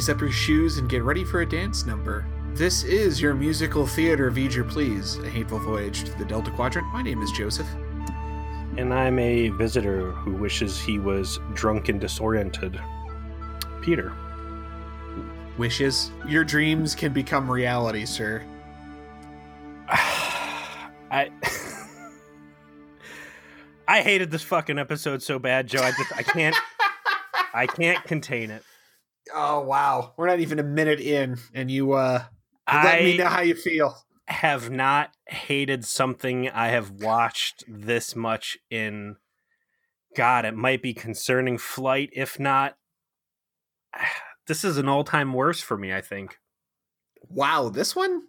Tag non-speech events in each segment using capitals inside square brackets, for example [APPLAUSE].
Lace up your shoes and get ready for a dance number. This is your musical theater of V'ger Please, a hateful voyage to the Delta Quadrant. My name is Joseph. And I'm a visitor who wishes he was drunk and disoriented. Peter. Wishes? Your dreams can become reality, sir. [SIGHS] I [LAUGHS] I hated this fucking episode so bad, Joe. I just I can't I can't contain it. Oh wow. We're not even a minute in and you uh let me know how you feel. Have not hated something I have watched this much in God, it might be concerning flight, if not [SIGHS] this is an all-time worst for me, I think. Wow, this one?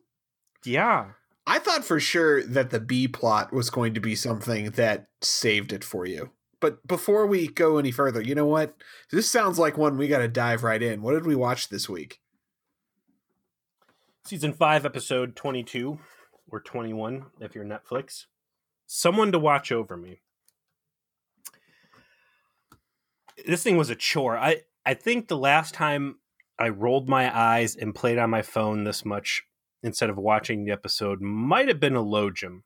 Yeah. I thought for sure that the B plot was going to be something that saved it for you. But before we go any further, you know what? This sounds like one we got to dive right in. What did we watch this week? Season 5, episode 22 or 21 if you're Netflix. Someone to watch over me. This thing was a chore. I I think the last time I rolled my eyes and played on my phone this much instead of watching the episode might have been Elogium.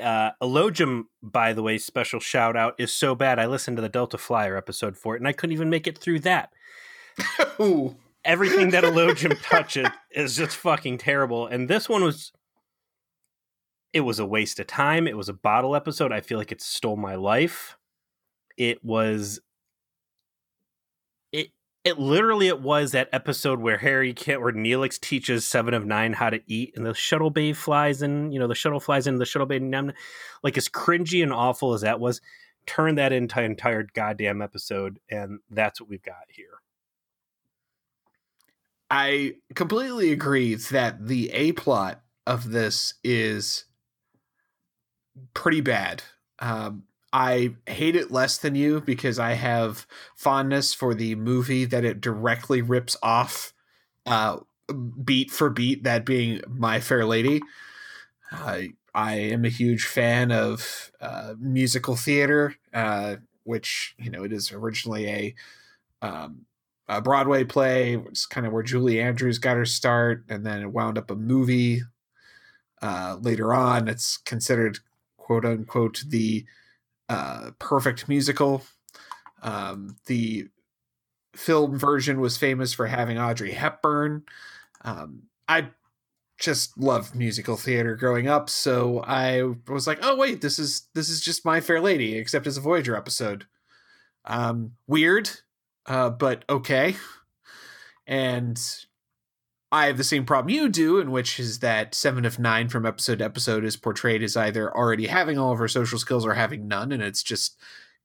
Uh, Elogium, by the way, special shout out is so bad. I listened to the Delta Flyer episode for it, and I couldn't even make it through that. [LAUGHS] Everything that Elogium [LAUGHS] touches is just fucking terrible. And this one was, it was a waste of time. It was a bottle episode. I feel like it stole my life. It was it literally it was that episode where Harry can't where Neelix teaches Seven of Nine how to eat, and the shuttle bay flies in. You know, the shuttle flies in the shuttle bay. And like as cringy and awful as that was, turn that into entire goddamn episode, and that's what we've got here. I completely agree that the A plot of this is pretty bad. Um, I hate it less than you because I have fondness for the movie that it directly rips off, uh, beat for beat. That being My Fair Lady. I I am a huge fan of uh, musical theater, uh, which you know it is originally a, um, a Broadway play. It's kind of where Julie Andrews got her start, and then it wound up a movie. Uh, later on, it's considered quote unquote the uh, perfect musical. Um, the film version was famous for having Audrey Hepburn. Um, I just loved musical theater growing up, so I was like, "Oh wait, this is this is just My Fair Lady, except as a Voyager episode." Um, weird, uh, but okay. And I have the same problem you do, in which is that seven of nine from episode to episode is portrayed as either already having all of her social skills or having none, and it's just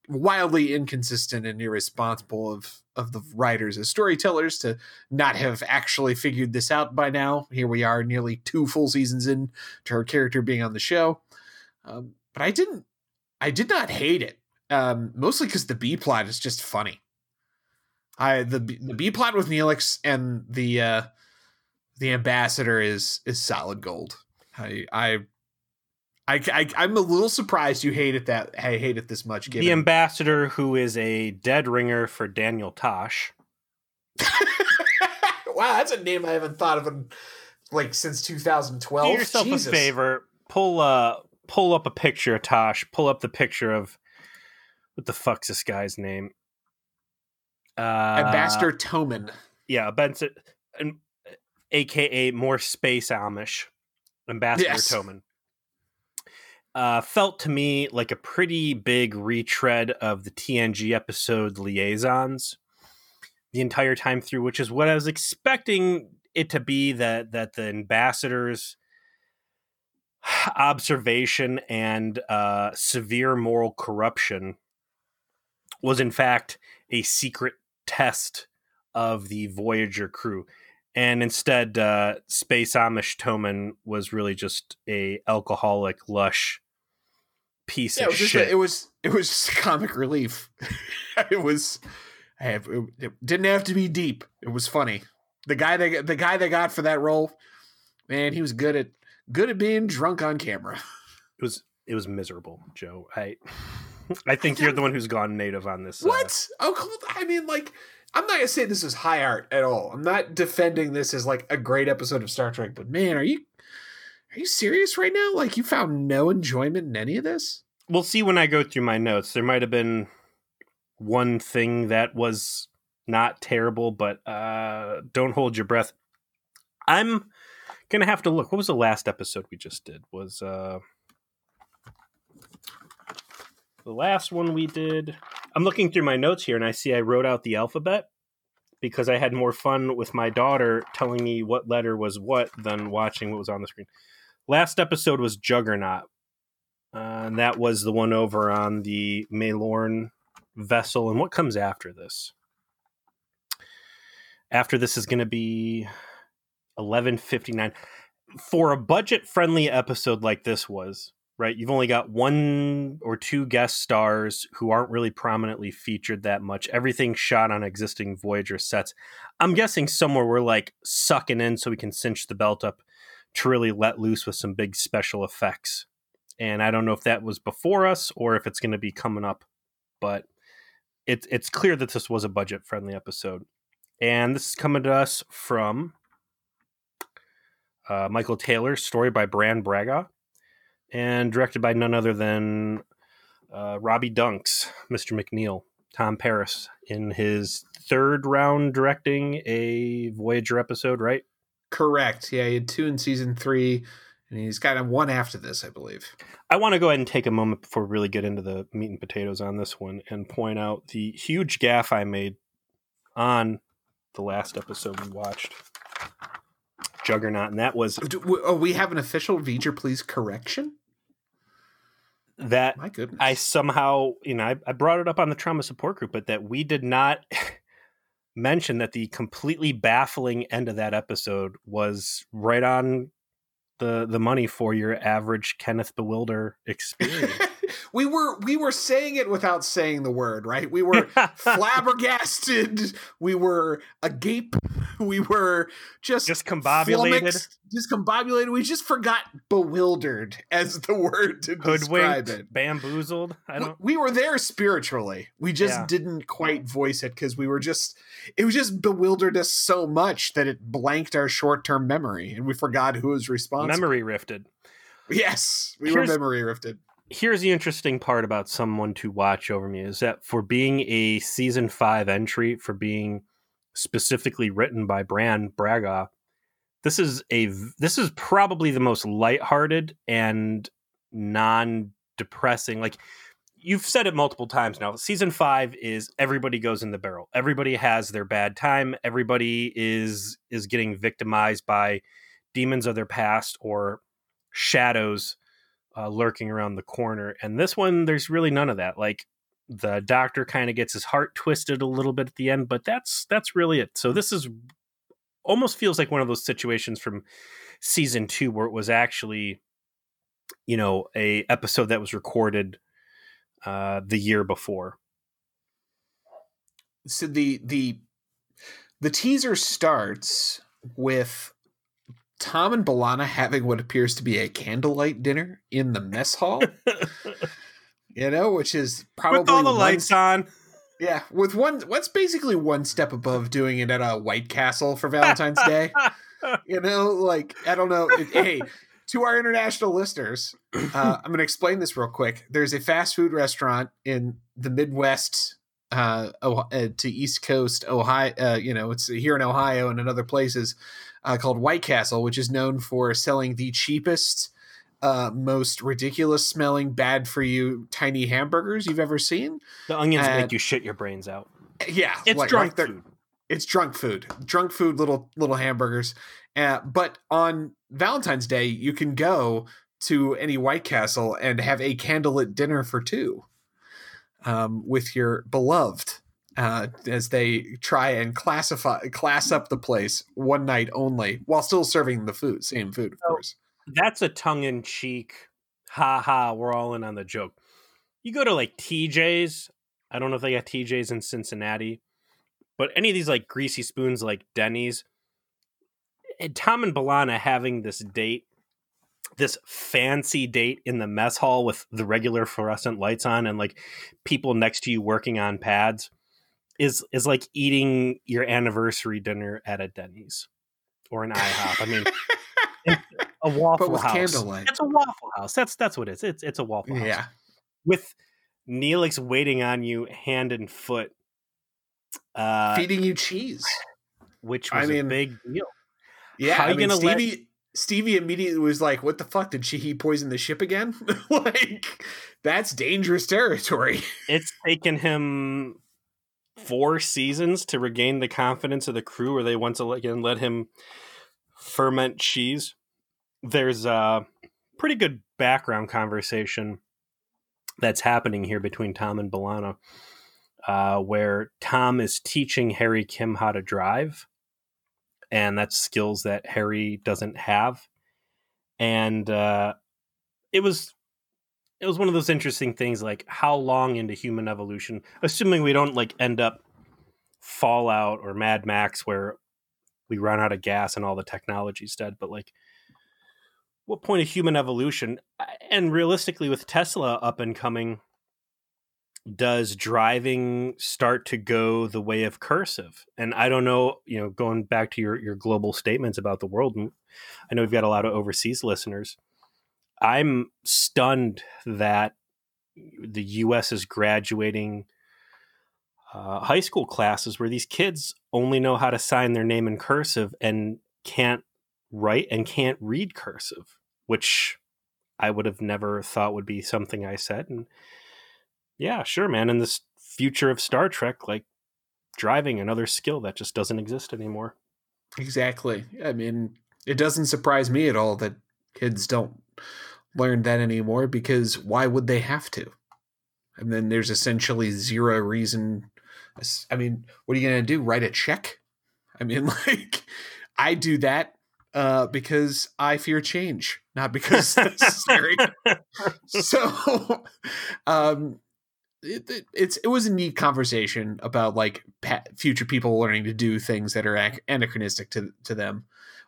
wildly inconsistent and irresponsible of of the writers as storytellers to not have actually figured this out by now. Here we are, nearly two full seasons in to her character being on the show, um, but I didn't, I did not hate it, um, mostly because the B plot is just funny. I the the B plot with Neelix and the uh, the ambassador is is solid gold. I I I, I am a little surprised you hate it that I hate it this much. Given... The ambassador, who is a dead ringer for Daniel Tosh. [LAUGHS] wow, that's a name I haven't thought of in like since 2012. Do yourself Jesus. a favor, pull uh pull up a picture of Tosh. Pull up the picture of what the fuck's this guy's name? Uh, Ambassador Toman. Yeah, Benson. Aka more space Amish, Ambassador yes. Toman. Uh, felt to me like a pretty big retread of the TNG episode Liaisons the entire time through, which is what I was expecting it to be that that the ambassadors observation and uh, severe moral corruption was in fact a secret test of the Voyager crew and instead uh, space amish toman was really just a alcoholic lush piece yeah, of it shit. a, it was it was [LAUGHS] comic relief. [LAUGHS] It was I it, it didn't have to be deep. It was funny. The guy that the guy that got for that role man he was good at good at being drunk on camera. [LAUGHS] It was it was miserable joe. I [SIGHS] i think you're the one who's gone native on this what? Uh, oh i mean like I'm not gonna say this is high art at all. I'm not defending this as like a great episode of Star Trek, but man, are you are you serious right now? Like you found no enjoyment in any of this? We'll see when I go through my notes. There might have been one thing that was not terrible, but uh don't hold your breath. I'm gonna have to look. What was the last episode we just did? Was uh the last one we did I'm looking through my notes here and I see I wrote out the alphabet because I had more fun with my daughter telling me what letter was what than watching what was on the screen. Last episode was Juggernaut. Uh, and that was the one over on the Malon vessel. And what comes after this? After this is going to be 1159. For a budget friendly episode like this was, right? You've only got one or two guest stars who aren't really prominently featured that much. Everything shot on existing Voyager sets. I'm guessing somewhere we're like sucking in so we can cinch the belt up to really let loose with some big special effects. And I don't know if that was before us or if it's going to be coming up, but it's it's clear that this was a budget friendly episode. And this is coming to us from uh, Michael Taylor, story by Brannon Braga and directed by none other than uh, Robbie Dunks, Mr. McNeill, Tom Paris, in his third round directing a Voyager episode, right? Correct. Yeah, he had two in season three, and he's got one after this, I believe. I want to go ahead and take a moment before we really get into the meat and potatoes on this one and point out the huge gaff I made on the last episode we watched. Juggernaut, and that was. Oh, do, oh, we have an official V'ger Please correction? That My goodness. I somehow, you know, I, I brought it up on the trauma support group, but that we did not [LAUGHS] mention that the completely baffling end of that episode was right on the the money for your average Kenneth Bewilder experience. [LAUGHS] we were we were saying it without saying the word, right? We were [LAUGHS] flabbergasted. We were agape. [LAUGHS] We were just just combobulated. Discombobulated. We just forgot bewildered as the word to describe it. Bamboozled. I don't. We, we were there spiritually. We just yeah. didn't quite voice it because we were just. It was just bewildered us so much that it blanked our short term memory, and we forgot who was responsible. Memory rifted. Yes, we Here's, were memory rifted here's the interesting part about someone to watch over me is that for being a season five entry, for being specifically written by Brannon Braga, this is a this is probably the most lighthearted and non-depressing. Like you've said it multiple times now. Season five is everybody goes in the barrel. Everybody has their bad time. Everybody is is getting victimized by demons of their past or shadows uh, lurking around the corner. And this one, there's really none of that. Like the doctor kind of gets his heart twisted a little bit at the end, but that's that's really it. So this is almost feels like one of those situations from season two where it was actually, you know, a episode that was recorded uh, the year before. So the the the teaser starts with Tom and B'Elanna having what appears to be a candlelight dinner in the mess hall. [LAUGHS] you know, which is probably with all the lights on. Yeah, with one, what's basically one step above doing it at a White Castle for Valentine's Day. [LAUGHS] you know, like I don't know. hey, [LAUGHS] to our international listeners, uh, I'm going to explain this real quick. There's a fast food restaurant in the Midwest uh, uh, to East Coast Ohio. Uh, you know, it's here in Ohio and in other places uh, called White Castle, which is known for selling the cheapest, uh, most ridiculous smelling, bad for you tiny hamburgers you've ever seen. The onions and, make you shit your brains out. Yeah, it's like, drunk like food. It's drunk food, drunk food, little little hamburgers. Uh, but on Valentine's Day, you can go to any White Castle and have a candlelit dinner for two um, with your beloved uh, as they try and classify class up the place one night only while still serving the food, same food, of so, course. That's a tongue in cheek, ha ha. We're all in on the joke. You go to like TJ's. I don't know if they got TJ's in Cincinnati, but any of these like greasy spoons like Denny's. And Tom and B'Elanna having this date this fancy date in the mess hall with the regular fluorescent lights on and like people next to you working on pads is is like eating your anniversary dinner at a Denny's or an IHOP. I mean, [LAUGHS] a waffle house. Candlelight. It's a waffle house. That's that's what it is. It's it's a waffle house. Yeah. With Neelix waiting on you hand and foot. Uh, Feeding you cheese. Which was I mean, a big deal. Yeah, How I mean, Stevie, let... Stevie immediately was like, "What the fuck? Did she he poison the ship again? [LAUGHS] like, that's dangerous territory." [LAUGHS] it's taken him four seasons to regain the confidence of the crew, where they once again let him ferment cheese. There's a pretty good background conversation that's happening here between Tom and B'Elanna, uh, where Tom is teaching Harry Kim how to drive, and that's skills that Harry doesn't have, and uh, it was it was one of those interesting things like how long into human evolution assuming we don't like end up fallout or mad max where we run out of gas and all the technology's dead but like what point of human evolution and realistically with tesla up and coming does driving start to go the way of cursive? And i don't know you know going back to your your global statements about the world i know we've got a lot of overseas listeners. I'm stunned that the us is graduating uh, high school classes where these kids only know how to sign their name in cursive and can't write and can't read cursive which i would have never thought would be something i said and yeah, sure, man. In this future of Star Trek, like driving another skill that just doesn't exist anymore. Exactly. I mean, it doesn't surprise me at all that kids don't learn that anymore because why would they have to? And then there's essentially zero reason. I mean, what are you going to do? Write a check? I mean, [LAUGHS] like, I do that uh, because I fear change, not [LAUGHS] because it's necessary. so, [LAUGHS] um, it, it, it's it was a neat conversation about like future people learning to do things that are anachronistic to to them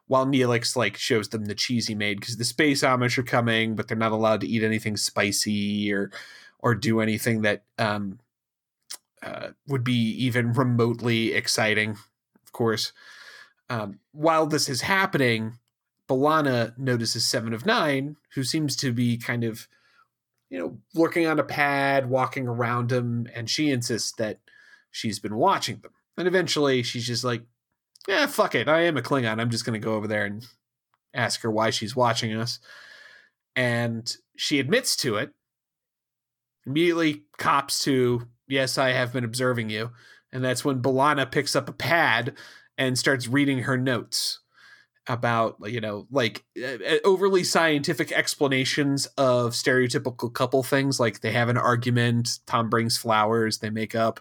while Neelix like shows them the cheese he made because the space Amish are coming, but they're not allowed to eat anything spicy or or do anything that um, uh, would be even remotely exciting. Of course, um, while this is happening, B'Elanna notices Seven of Nine, who seems to be kind of you know, looking on a pad, walking around him, and she insists that she's been watching them. And eventually she's just like, yeah, fuck it. I am a Klingon. I'm just going to go over there and ask her why she's watching us. And she admits to it, immediately cops to, yes, I have been observing you. And that's when B'Elanna picks up a pad and starts reading her notes about you know like overly scientific explanations of stereotypical couple things like they have an argument tom brings flowers they make up.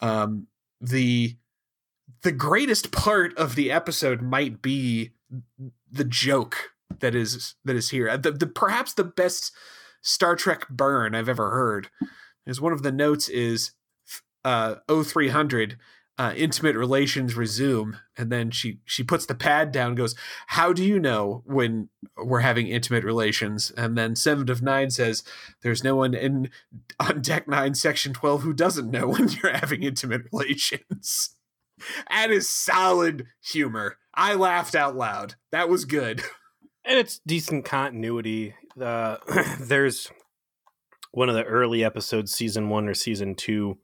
Um, the the greatest part of the episode might be the joke that is that is here. The, the perhaps the best star trek burn i've ever heard is one of the notes is uh 0300 uh, intimate relations resume and then she she puts the pad down goes how do you know when we're having intimate relations? And then seven of nine says there's no one in on deck nine section 12 who doesn't know [LAUGHS] when you're having intimate relations. That is solid humor. I laughed out loud. That was good. [LAUGHS] And it's decent continuity. Uh, [CLEARS THROAT] there's one of the early episodes season one or season two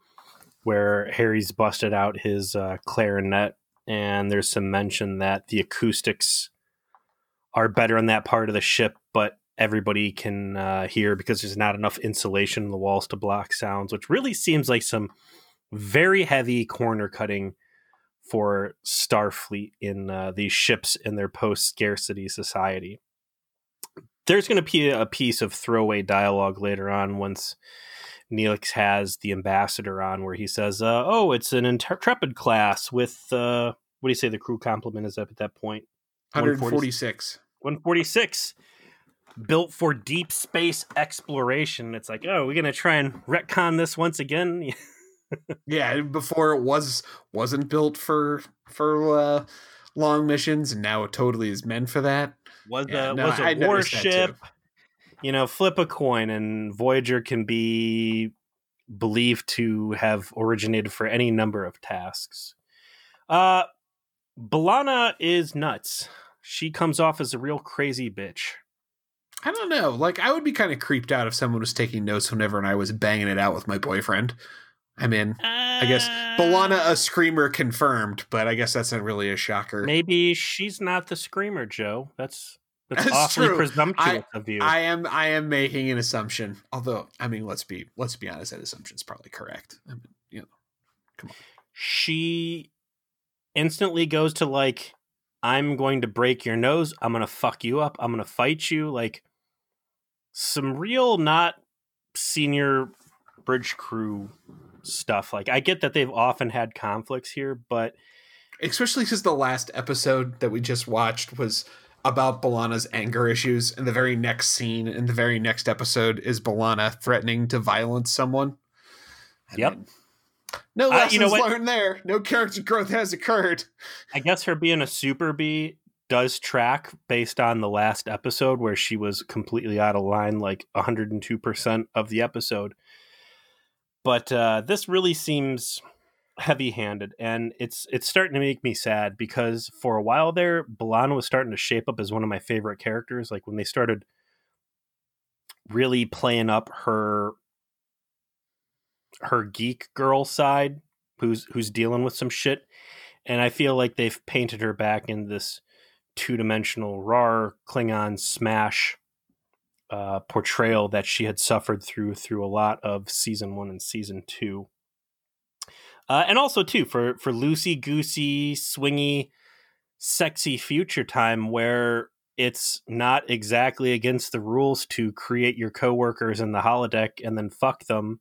where Harry's busted out his uh, clarinet, and there's some mention that the acoustics are better in that part of the ship, but everybody can uh, hear because there's not enough insulation in the walls to block sounds, which really seems like some very heavy corner cutting for Starfleet in uh, these ships in their post scarcity society. There's going to be a piece of throwaway dialogue later on once Neelix has the ambassador on where he says, uh, "Oh, it's an intrepid class with uh, what do you say the crew complement is up at that point? 146. 146 built for deep space exploration. It's like, oh, we're gonna try and retcon this once again. [LAUGHS] yeah, before it was wasn't built for for uh, long missions, and now it totally is meant for that. Was yeah, a no, was a warship you know, flip a coin and Voyager can be believed to have originated for any number of tasks. Uh, B'Elanna is nuts. She comes off as a real crazy bitch. I don't know. Like, I would be kind of creeped out if someone was taking notes whenever and I was banging it out with my boyfriend. I mean, uh, I guess B'Elanna a screamer confirmed, but I guess that's not really a shocker. Maybe she's not the screamer, Joe. That's that's, that's awfully true. presumptuous I, of you. I am I am making an assumption. Although, I mean, let's be let's be honest, that assumption's probably correct. I mean, you know, come on. She instantly goes to like, I'm going to break your nose. I'm gonna fuck you up. I'm gonna fight you. Like some real not senior bridge crew stuff. Like I get that they've often had conflicts here, but especially because the last episode that we just watched was about B'Elanna's anger issues, and the very next scene in the very next episode is B'Elanna threatening to violence someone. I yep. Mean, no lessons uh, you know learned there. No character growth has occurred. I guess her being a super bee does track based on the last episode where she was completely out of line, like 102% of the episode. But uh, this really seems heavy-handed, and it's it's starting to make me sad because for a while there, B'Elanna was starting to shape up as one of my favorite characters. Like when they started really playing up her her geek girl side, who's who's dealing with some shit, and I feel like they've painted her back in this two-dimensional rar Klingon smash uh, portrayal that she had suffered through through a lot of season one and season two. Uh, and also too for for loosey goosey, swingy, sexy future time where it's not exactly against the rules to create your coworkers in the holodeck and then fuck them,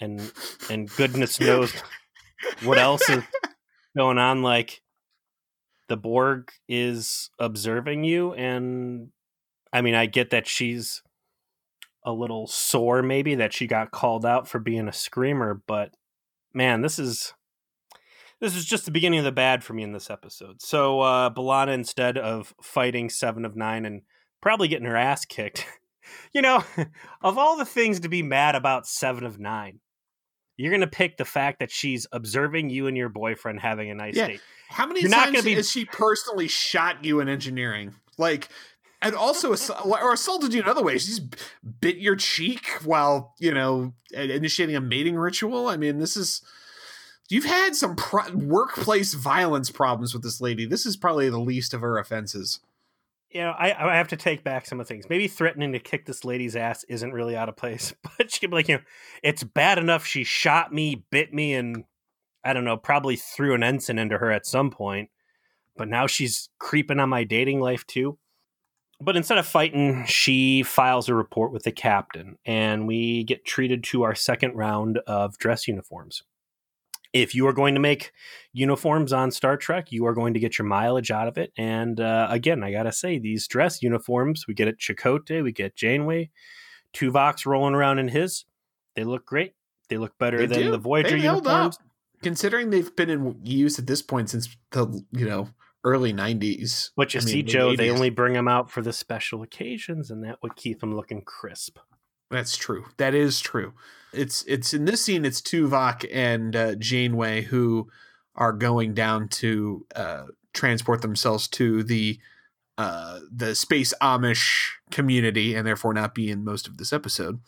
and and goodness knows what else is [LAUGHS] going on. Like the Borg is observing you and I mean, I get that she's a little sore, maybe that she got called out for being a screamer, but man, this is this is just the beginning of the bad for me in this episode. So uh B'Elanna, instead of fighting seven of nine and probably getting her ass kicked, [LAUGHS] you know, [LAUGHS] of all the things to be mad about seven of nine, you're gonna pick the fact that she's observing you and your boyfriend having a nice yeah. date. How many you're times be... has she personally shot you in engineering? Like and also or assaulted you in other ways. She's bit your cheek while you know initiating a mating ritual. I mean, this is you've had some pro- workplace violence problems with this lady. This is probably the least of her offenses. You know, I, I have to take back some of the things. Maybe threatening to kick this lady's ass isn't really out of place, [LAUGHS] but she could be like, you know, it's bad enough she shot me, bit me, and I don't know, probably threw an ensign into her at some point. But now she's creeping on my dating life too. But instead of fighting, she files a report with the captain, and we get treated to our second round of dress uniforms. If you are going to make uniforms on Star Trek, you are going to get your mileage out of it. And uh, again, I gotta say, these dress uniforms, we get at Chakotay, we get Janeway, Tuvok's rolling around in his. They look great. They look better they than do. the Voyager uniforms. Considering they've been in use at this point since the you know early 90s. But you I see, mean, Joe, 80s. they only bring them out for the special occasions, and that would keep them looking crisp. That's true. That is true. It's it's in this scene. It's Tuvok and uh, Janeway who are going down to uh, transport themselves to the uh, the space Amish community, and therefore not be in most of this episode.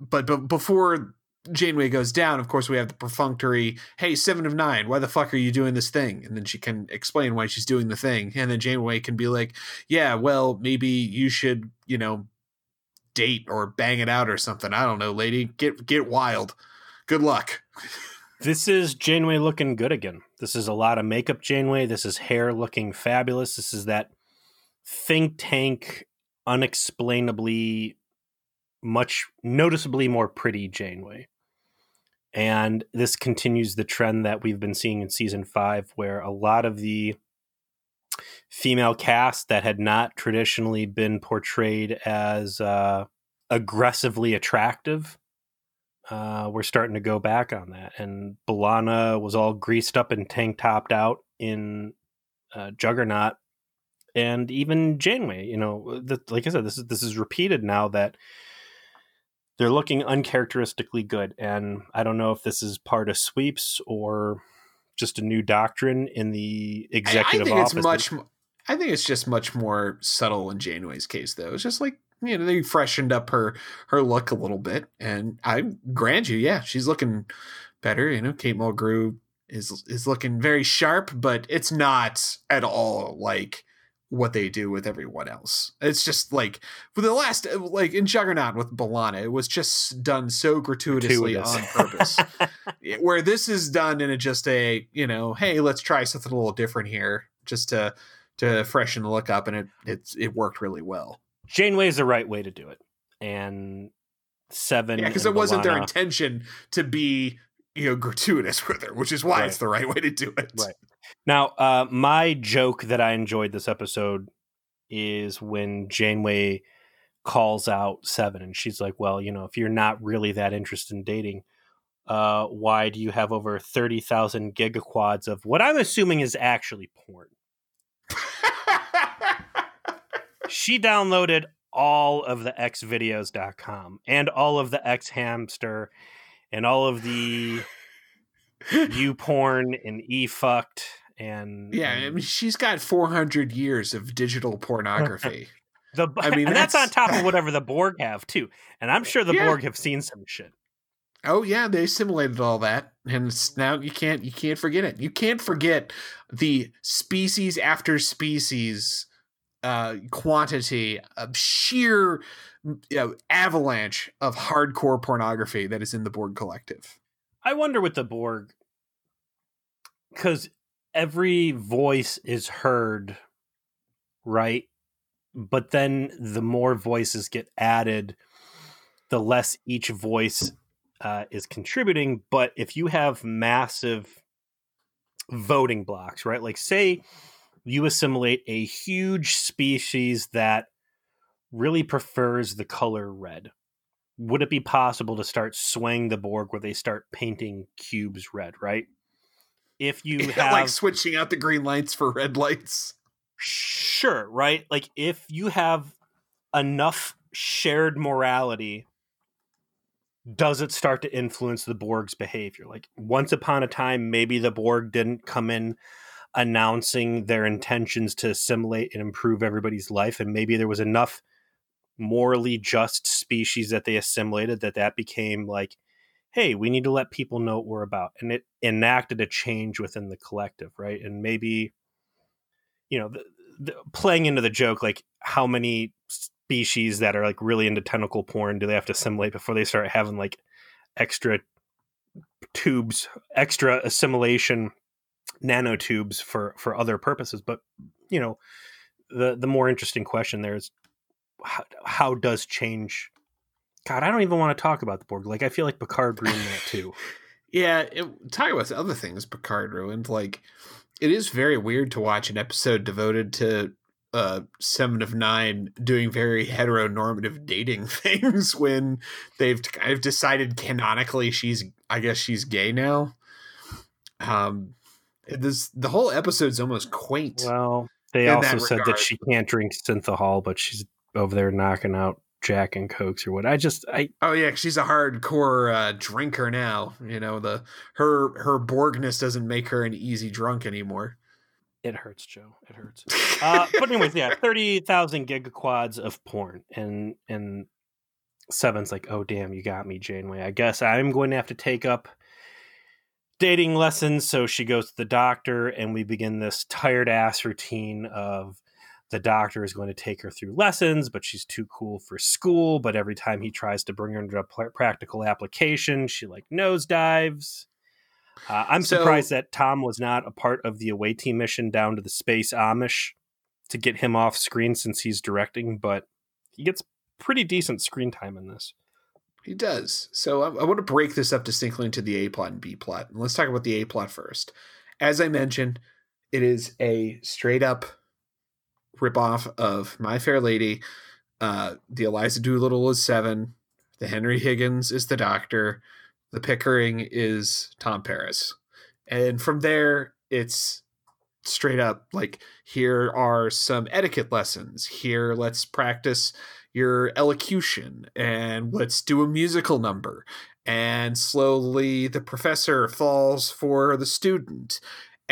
But but before Janeway goes down, of course, we have the perfunctory, hey, seven of nine, why the fuck are you doing this thing? And then she can explain why she's doing the thing. And then Janeway can be like, yeah, well, maybe you should, you know, date or bang it out or something. I don't know, lady. Get get wild. Good luck. [LAUGHS] this is Janeway looking good again. This is a lot of makeup Janeway. This is hair looking fabulous. This is that think tank, unexplainably much noticeably more pretty Janeway. And this continues the trend that we've been seeing in season five, where a lot of the female cast that had not traditionally been portrayed as uh, aggressively attractive, uh, we're starting to go back on that. And B'Elanna was all greased up and tank topped out in uh, Juggernaut, and even Janeway. You know, the, like I said, this is this is repeated now that they're looking uncharacteristically good. And I don't know if this is part of sweeps or just a new doctrine in the executive I, I think office. It's much. I think it's just much more subtle in Janeway's case, though. It's just like you know they freshened up her her look a little bit, and I grant you, yeah, she's looking better. You know, Kate Mulgrew is is looking very sharp, but it's not at all like what they do with everyone else. It's just like for the last uh, like in Juggernaut with B'Elanna, it was just done so gratuitously Gratuitous. on purpose. [LAUGHS] Where this is done in a just a, you know, hey, let's try something a little different here just to to freshen the look up and it it's it worked really well. Janeway is the right way to do it. And seven Yeah, because it wasn't their intention to be you know gratuitous [LAUGHS] with her, which is why right. it's the right way to do it. Right. Now, uh, my joke that I enjoyed this episode is when Janeway calls out Seven, and she's like, "Well, you know, if you're not really that interested in dating, uh, why do you have over thirty thousand gigaquads of what I'm assuming is actually porn?" [LAUGHS] she downloaded all of the xvideos.com and all of the xhamster hamster and all of the u porn and e fucked and yeah. I mean, she's got 400 years of digital pornography. [LAUGHS] the I mean, and that's, that's, on top of whatever the Borg have too, and I'm sure the yeah. Borg have seen some shit. Oh yeah, they assimilated all that, and now you can't you can't forget it. You can't forget the species after species uh, quantity of sheer you know, avalanche of hardcore pornography that is in the Borg collective. I wonder with the Borg, because every voice is heard, right? But then the more voices get added, the less each voice uh, is contributing. But if you have massive voting blocks, right? Like, say you assimilate a huge species that really prefers the color red. Would it be possible to start swaying the Borg where they start painting cubes red, right? if you [LAUGHS] have like switching out the green lights for red lights. Sure, right? Like if you have enough shared morality does it start to influence the Borg's behavior? Like once upon a time, maybe the Borg didn't come in announcing their intentions to assimilate and improve everybody's life, and maybe there was enough morally just species that they assimilated that that became like hey, we need to let people know what we're about. And it enacted a change within the collective, right? And maybe, you know, the, the, playing into the joke, like how many species that are like really into tentacle porn do they have to assimilate before they start having like extra tubes, extra assimilation nanotubes for for other purposes but you know the the more interesting question there is how, how does change God, I don't even want to talk about the Borg. Like, I feel like Picard ruined that too. [LAUGHS] yeah, it, talking about other things Picard ruined. Like, it is very weird to watch an episode devoted to uh seven of nine doing very heteronormative dating [LAUGHS] things when they've kind of decided canonically she's I guess she's gay now. Um this the whole episode's almost quaint. Well, they also that said regard. that she can't drink synthehol, but she's over there knocking out Jack and Cokes or what. I just I oh yeah, she's a hardcore uh, drinker now. You know the her her Borgness doesn't make her an easy drunk anymore. It hurts, Joe. It hurts. uh, but anyways, yeah, [LAUGHS] thirty thousand gigaquads of porn, and and Seven's like, oh damn, you got me, Janeway. I guess I'm going to have to take up dating lessons. So she goes to the doctor, and we begin this tired ass routine of the doctor is going to take her through lessons, but she's too cool for school. But every time he tries to bring her into a pl- practical application, she like nosedives. Uh, I'm so, surprised that Tom was not a part of the away team mission down to the space Amish to get him off screen since he's directing, but he gets pretty decent screen time in this. He does. So I, I want to break this up distinctly into the A plot and B plot. And let's talk about the A plot first. As I mentioned, it is a straight up ripoff of My Fair Lady. Uh, the Eliza Doolittle is seven. The Henry Higgins is the doctor. The Pickering is Tom Paris. And from there, it's straight up like here are some etiquette lessons. Here, let's practice, your elocution and let's do a musical number and slowly the professor falls for the student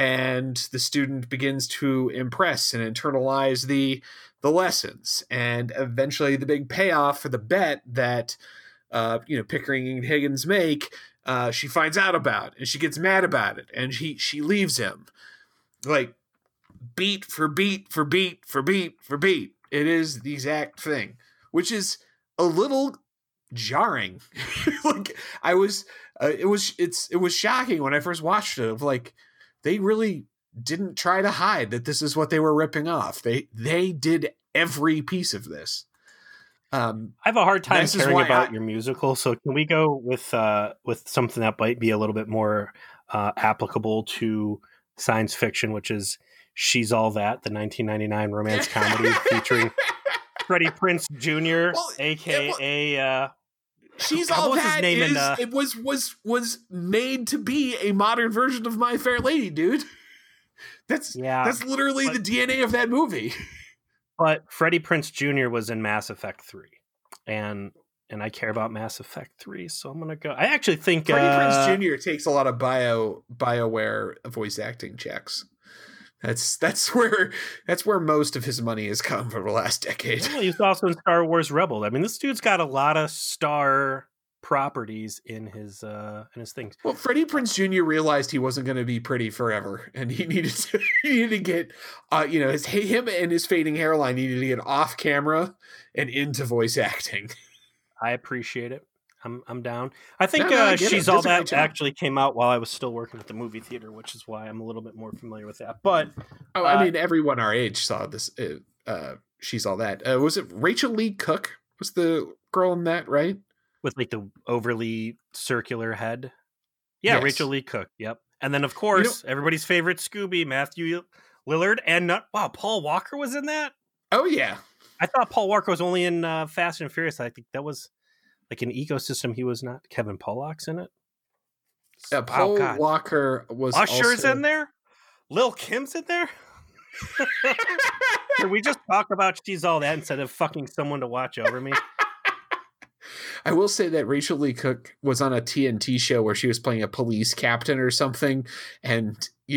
and the student begins to impress and internalize the the lessons. And eventually the big payoff for the bet that uh, you know pickering and higgins make uh, she finds out about and she gets mad about it and she she leaves him. Like beat for beat for beat for beat for beat. It is the exact thing which is a little jarring. [LAUGHS] Like i was uh, it was it's it was shocking when i first watched it of like they really didn't try to hide that this is what they were ripping off. They they did every piece of this. Um, I have a hard time caring about I, your musical, so can we go with uh, with something that might be a little bit more uh, applicable to science fiction, which is "She's All That," the 1999 romance comedy [LAUGHS] featuring Freddie Prinze Jr., well, aka uh, She's all that is, in, uh... it was was was made to be a modern version of My Fair Lady, dude. That's yeah, that's literally but, the DNA of that movie. But Freddie Prinze Jr. was in Mass Effect 3. And and I care about Mass Effect 3, so I'm gonna go. I actually think Freddie uh, Prinze Jr. takes a lot of bio Bioware voice acting checks. That's that's [LAUGHS] where that's where most of his money has come for the last decade. Well, he's also in Star Wars Rebel. I mean, this dude's got a lot of star properties in his uh in his things. Well, Freddie Prinze Jr. realized he wasn't going to be pretty forever, and he [LAUGHS] needed to he needed to get uh you know his him and his fading hairline needed to get off camera and into voice acting. I appreciate it. I'm I'm down. I think no, no, uh, she's all that actually came out while I was still working at the movie theater, which is why I'm a little bit more familiar with that. But oh, I uh, mean, everyone our age saw this. Uh, uh, she's all that. Uh, was it Rachael Leigh Cook? Was the girl in that right? With like the overly circular head. Yeah, yes. Rachael Leigh Cook. Yep. And then of course you know, everybody's favorite Scooby, Matthew Lillard, and not, wow, Paul Walker was in that. Oh yeah. I thought Paul Walker was only in uh, Fast and Furious. I think that was like an ecosystem he was not. Kevin Pollak's in it. Yeah, Paul oh, Walker was Usher's also... in there. Lil Kim's in there. Can we just talk about she's all that instead of fucking someone to watch over me? [LAUGHS] I will say that Rachael Leigh Cook was on a TNT show where she was playing a police captain or something, and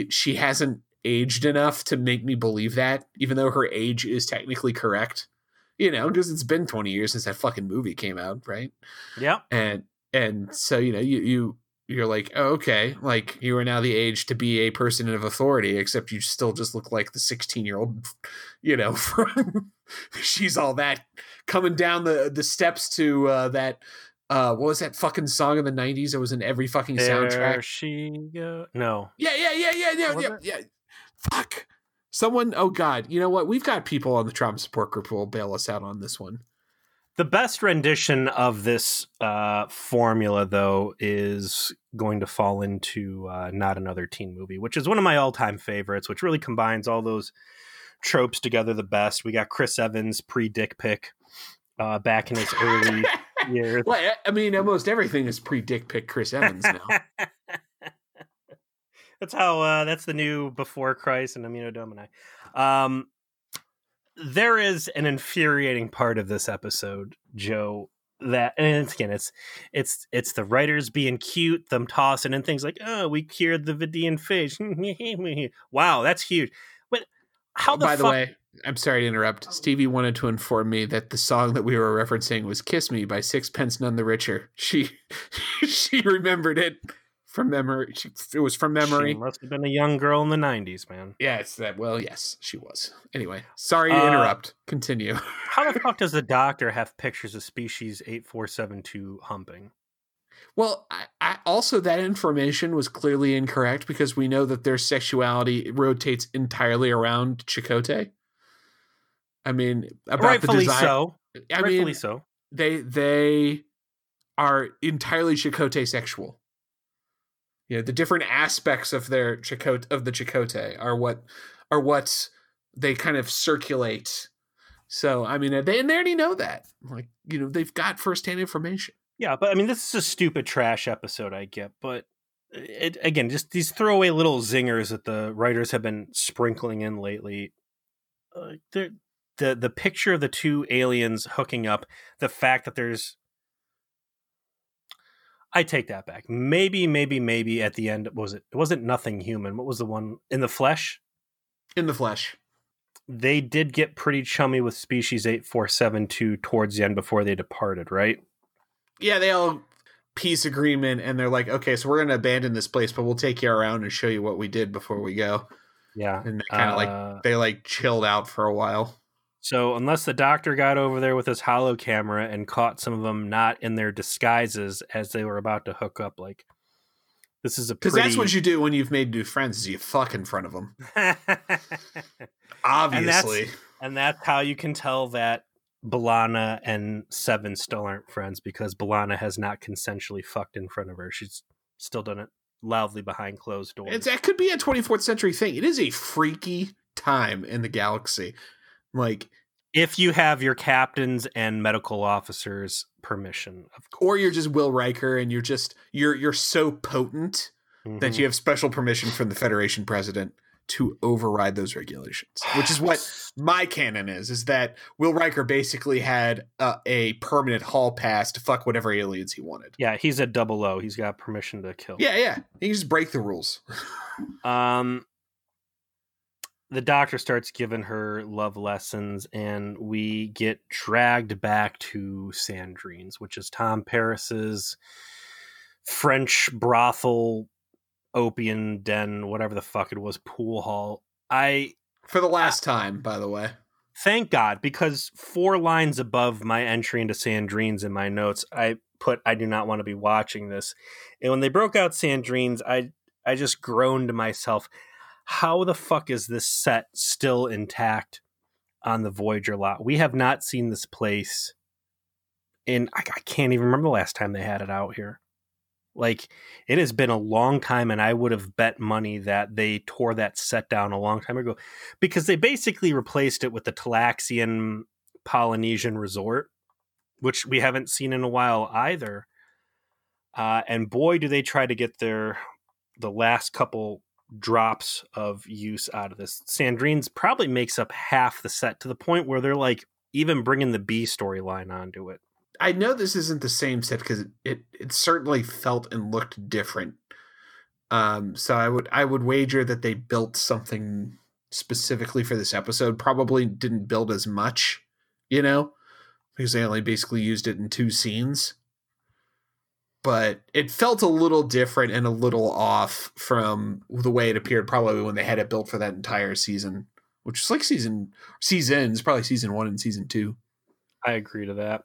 she hasn't aged enough to make me believe that, even though her age is technically correct you know, because it's been 20 years since that fucking movie came out, right? Yeah. And and so, you know, you you you're like, oh, okay, like you are now the age to be a person of authority, except you still just look like the 16 year old, you know, [LAUGHS] from she's all that coming down the the steps to uh, that uh what was that fucking song in the 90s it was in every fucking there soundtrack she go no yeah yeah yeah yeah yeah yeah, yeah. fuck Someone, oh God, you know what? We've got people on the trauma support group who will bail us out on this one. The best rendition of this uh, formula, though, is going to fall into uh, Not Another Teen Movie, which is one of my all time favorites, which really combines all those tropes together the best. We got Chris Evans pre dick pic uh, back in his early [LAUGHS] years. Well, I mean, almost everything is pre dick pic Chris Evans now. [LAUGHS] That's how. Uh, that's the new before Christ and Immunodomini. Um, there is an infuriating part of this episode, Joe. That and again, it's it's it's the writers being cute, them tossing and things like, "Oh, we cured the Vidian phage." [LAUGHS] wow, that's huge. But how the by the way, I'm sorry to interrupt. Stevie wanted to inform me that the song that we were referencing was "Kiss Me" by Sixpence None the Richer. She [LAUGHS] she remembered it from memory. She, it was from memory. She must have been a young girl in the '90s, man. Yeah, it's that. Well, yes, she was. Anyway, sorry to uh, interrupt. Continue. [LAUGHS] how the fuck does the doctor have pictures of species eight four seven two humping? Well, I, I, also that information was clearly incorrect because we know that their sexuality rotates entirely around Chakotay. I mean, about rightfully the design. so. I rightfully mean, so. They they are entirely Chakotay sexual you know the different aspects of their Chakotay of the Chakotay are what are what they kind of circulate. So I mean, they and they already know that. Like you know, they've got firsthand information. Yeah, but I mean, this is a stupid trash episode. I get, but it again, just these throwaway little zingers that the writers have been sprinkling in lately. Uh, the the picture of the two aliens hooking up, the fact that there's I take that back. Maybe, maybe, maybe at the end was it? It wasn't nothing human. What was the one in the flesh? In the flesh. They did get pretty chummy with species eight four seven two towards the end before they departed, right? Yeah, they all peace agreement and they're like, okay, so we're gonna abandon this place, but we'll take you around and show you what we did before we go. Yeah. And they kind of uh, like they like chilled out for a while. So unless the doctor got over there with his hollow camera and caught some of them not in their disguises as they were about to hook up, like this is a because pretty... that's what you do when you've made new friends is you fuck in front of them. Obviously, [LAUGHS] and that's, and that's how you can tell that B'Elanna and Seven still aren't friends because B'Elanna has not consensually fucked in front of her. She's still done it loudly behind closed doors. It's, that could be a 24th century thing. It is a freaky time in the galaxy. Like if you have your captains and medical officers permission, of course. Or you're just Will Riker and you're just you're you're so potent mm-hmm. that you have special permission from the Federation president to override those regulations, which is what [SIGHS] my canon is. Is that Will Riker basically had a, a, permanent hall pass to fuck whatever aliens he wanted. Yeah, he's a double O. He's got permission to kill. Yeah, yeah. He can just break the rules. [LAUGHS] um, the doctor starts giving her love lessons, and we get dragged back to Sandrine's, which is Tom Paris's French brothel, opium den, whatever the fuck it was, pool hall. I for the last I, time, by the way. Thank God, because four lines above my entry into Sandrine's in my notes, I put I do not want to be watching this. And when they broke out Sandrine's, I I just groaned to myself how the fuck is this set still intact on the Voyager lot? We have not seen this place in, I, I can't even remember the last time they had it out here. Like, it has been a long time, and I would have bet money that they tore that set down a long time ago because they basically replaced it with the Talaxian Polynesian resort, which we haven't seen in a while either. Uh, and boy, do they try to get their the last couple drops of use out of this. Sandrine's probably makes up half the set to the point where they're like even bringing the B storyline onto it. I know this isn't the same set because it, it, certainly felt and looked different. Um, so I would I would wager that they built something specifically for this episode. Probably didn't build as much, you know, because they only basically used it in two scenes but it felt a little different and a little off from the way it appeared probably when they had it built for that entire season, which is like season seasons, probably season one and season two. I agree to that.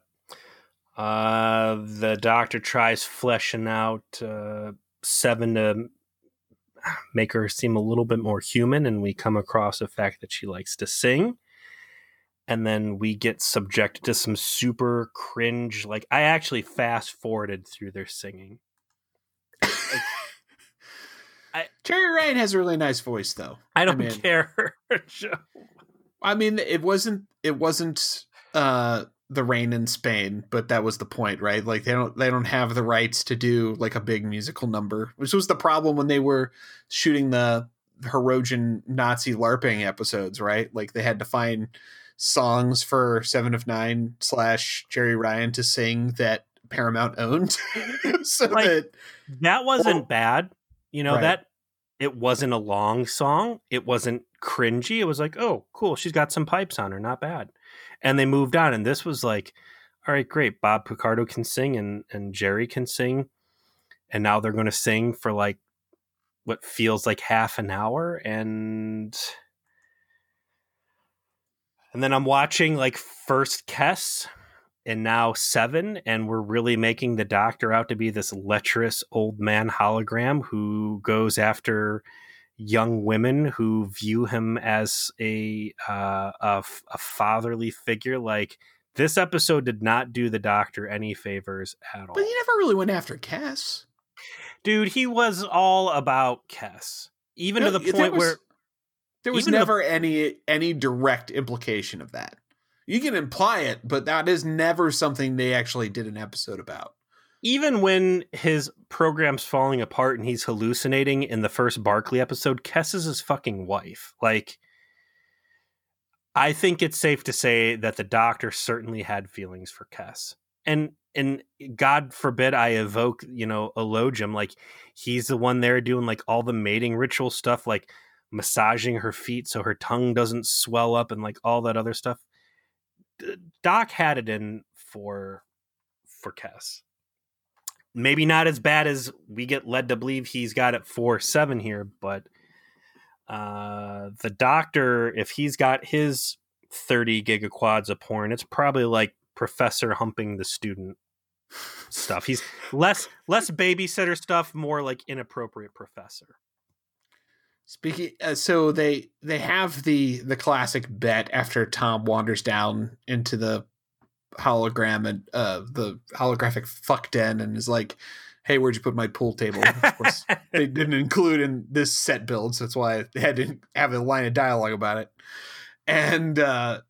Uh, the doctor tries fleshing out uh, Seven to make her seem a little bit more human, and we come across the fact that she likes to sing and then we get subjected to some super cringe like i actually fast forwarded through their singing. [LAUGHS] I, Jeri Ryan has a really nice voice though. I don't I mean, care i mean it wasn't it wasn't uh the rain in spain but that was the point right? Like they don't they don't have the rights to do like a big musical number which was the problem when they were shooting the Hirogen Nazi LARPing episodes, right? Like they had to find songs for Seven of Nine slash Jeri Ryan to sing that Paramount owned. [LAUGHS] so like, that that wasn't well, bad. You know, right. that it wasn't a long song. It wasn't cringy. It was like, oh, cool. She's got some pipes on her. Not bad. And they moved on. And this was like, all right, great. Bob Picardo can sing and, and Jeri can sing. And now they're going to sing for like what feels like half an hour. And and then I'm watching like first Kes and now Seven, and we're really making the Doctor out to be this lecherous old man hologram who goes after young women who view him as a uh, a, a fatherly figure. Like this episode did not do the Doctor any favors at all. But he never really went after Kes. Dude, he was all about Kes, Even no, to the point was, where there was Even never any any direct implication of that. You can imply it, but that is never something they actually did an episode about. Even when his program's falling apart and he's hallucinating in the first Barclay episode, Kes is his fucking wife. Like I think it's safe to say that the doctor certainly had feelings for Kes. And and God forbid I evoke, you know, Elogium. Like he's the one there doing like all the mating ritual stuff, like massaging her feet so her tongue doesn't swell up and like all that other stuff. Doc had it in for for Kes. Maybe not as bad as we get led to believe he's got it for seven here, but uh, the doctor, if he's got his 30 gigaquads of porn, it's probably like professor humping the student stuff. He's less less babysitter stuff, more like inappropriate professor. Speaking, uh, so they they have the the classic bet after Tom wanders down into the hologram and uh the holographic fuck den and is like, "Hey, where'd you put my pool table?" Of course, [LAUGHS] they didn't include in this set build, so that's why they had to have a line of dialogue about it. And uh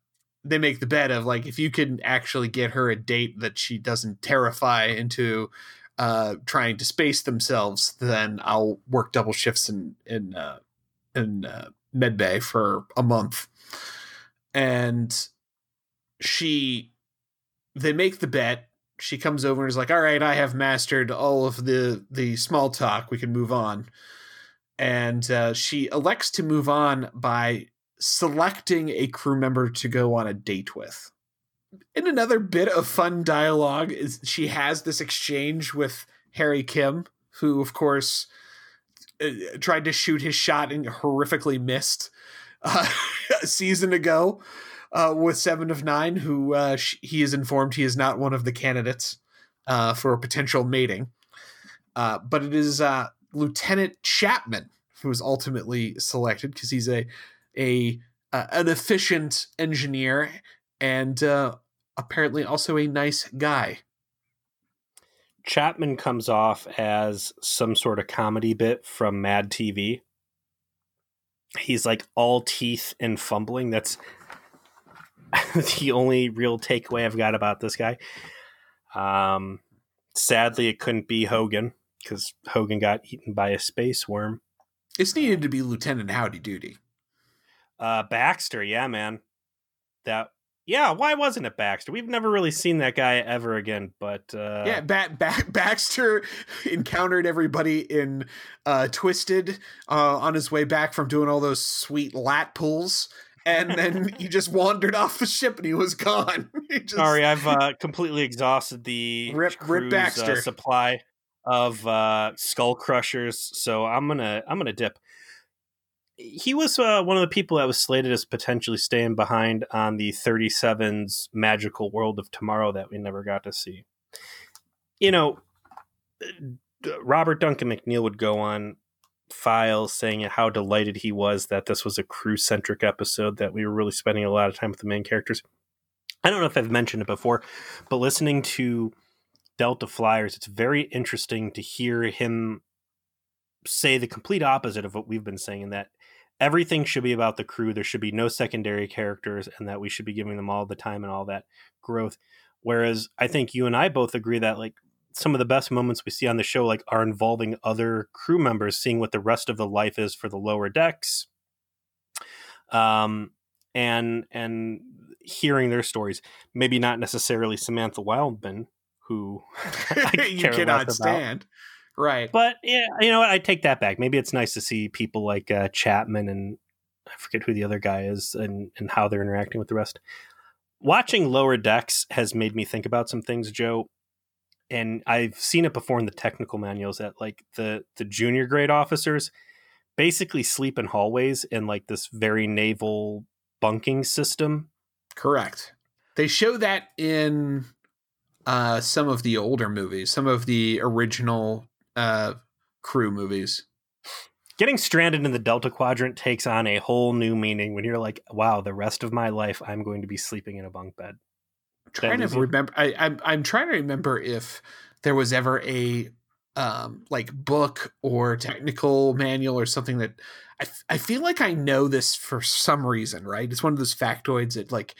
they make the bet of like if you can actually get her a date that she doesn't terrify into uh trying to space themselves, then I'll work double shifts in in uh in uh, medbay for a month. And she they make the bet. She comes over and is like all right i have mastered all of the the small talk. We can move on. And uh, she elects to move on by selecting a crew member to go on a date with. In another bit of fun dialogue is she has this exchange with harry kim who of course tried to shoot his shot and horrifically missed uh, [LAUGHS] a season ago uh, with Seven of Nine, who uh, sh- he is informed he is not one of the candidates uh, for potential mating. Uh, but it is Lieutenant Chapman who is ultimately selected because he's a a an efficient engineer and apparently also a nice guy. Chapman comes off as some sort of comedy bit from Mad TV. He's like all teeth and fumbling. That's [LAUGHS] the only real takeaway I've got about this guy. Um, sadly, it couldn't be Hogan because Hogan got eaten by a space worm. It's needed to be Lieutenant Howdy Doody. Uh, Baxter, yeah, man. That yeah, why wasn't it Baxter? We've never really seen that guy ever again. But uh... yeah, ba- ba- [LAUGHS] Baxter encountered everybody in uh, Twisted uh, on his way back from doing all those sweet lat pulls. And then [LAUGHS] he just wandered off the ship and he was gone. [LAUGHS] he just... Sorry, I've uh, completely exhausted the Rip, Rip uh, Baxter. supply of uh, skull crushers. So I'm gonna I'm gonna dip he was uh, one of the people that was slated as potentially staying behind on the 37's magical world of tomorrow that we never got to see. You know, Robert Duncan McNeill would go on files saying how delighted he was that this was a crew centric episode, that we were really spending a lot of time with the main characters. I don't know if I've mentioned it before, but listening to Delta Flyers, it's very interesting to hear him say the complete opposite of what we've been saying in that everything should be about the crew. There should be no secondary characters, and that we should be giving them all the time and all that growth. Whereas I think you and I both agree that like some of the best moments we see on the show like are involving other crew members, seeing what the rest of the life is for the lower decks, um, and and hearing their stories. Maybe not necessarily Samantha Wildman, who [LAUGHS] [LAUGHS] you cannot stand. Right. But yeah, you know what? I take that back. Maybe it's nice to see people like uh, Chapman and I forget who the other guy is and, and how they're interacting with the rest. Watching Lower Decks has made me think about some things, Joe. And I've seen it before in the technical manuals that like the the junior grade officers basically sleep in hallways in like this very naval bunking system. Correct. They show that in uh, some of the older movies, some of the original uh, crew movies. Getting stranded in the Delta Quadrant takes on a whole new meaning when you're like, "Wow, the rest of my life I'm going to be sleeping in a bunk bed." I'm trying to remember. I, I'm I'm trying to remember if there was ever a um like book or technical manual or something that I, I feel like I know this for some reason, right? It's one of those factoids that like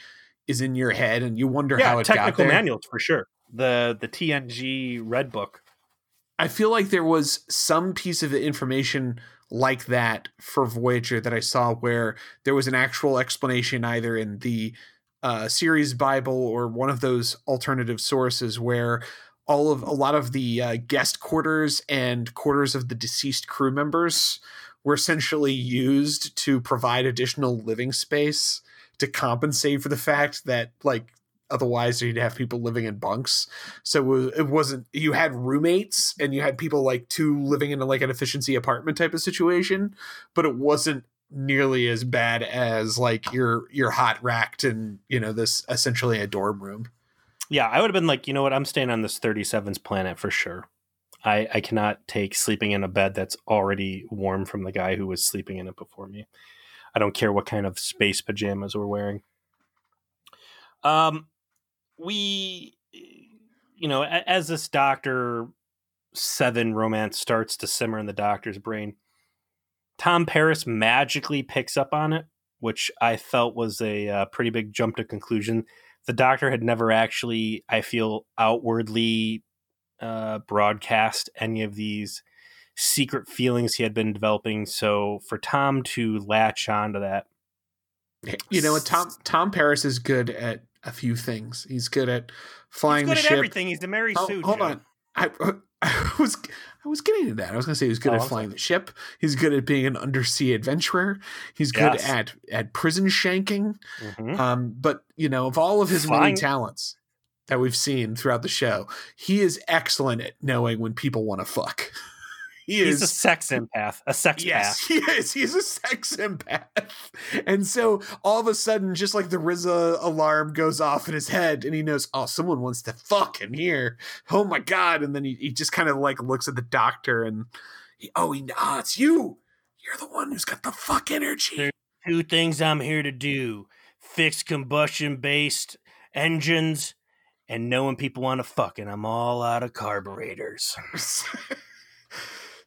is in your head and you wonder yeah, how it technical got there. manuals for sure. The the TNG Red Book I feel like there was some piece of information like that for Voyager that I saw where there was an actual explanation either in the uh, series Bible or one of those alternative sources where all of a lot of the uh, guest quarters and quarters of the deceased crew members were essentially used to provide additional living space to compensate for the fact that like otherwise you'd have people living in bunks. So it wasn't you had roommates and you had people like two living in like an efficiency apartment type of situation but it wasn't nearly as bad as like you're you're hot racked and you know this essentially a dorm room. Yeah i would have been like you know what? I'm staying on this 37's planet for sure. I i cannot take sleeping in a bed that's already warm from the guy who was sleeping in it before me. I don't care what kind of space pajamas we're wearing. Um we you know as this doctor seven romance starts to simmer in the doctor's brain tom paris magically picks up on it which i felt was a uh, pretty big jump to conclusion. The doctor had never actually i feel outwardly uh, broadcast any of these secret feelings he had been developing so for tom to latch onto that you know tom tom paris is good at a few things. He's good at flying He's good the at ship. everything. He's the Mary Oh, Sue. hold Joe. on. I, [LAUGHS] I was I was getting to that. I was going to say he's good Oh, at flying the ship. He's good at being an undersea adventurer. He's good Yes. at at prison shanking. Mhm. Um, but you know, of all of his many talents that we've seen throughout the show, he is excellent at knowing when people want to fuck. [LAUGHS] He He's is a sex empath, a sex Yes, path. [LAUGHS] he is. He's a sex empath. And so all of a sudden, just like the RZA alarm goes off in his head, and he knows, oh, someone wants to fuck in here. Oh my God. And then he, he just kind of like looks at the doctor and, he, oh, he, ah, it's you. You're the one who's got the fuck energy. There- Two things I'm here to do: fix combustion-based engines, and knowing people want to fuck. And I'm all out of carburetors. [LAUGHS]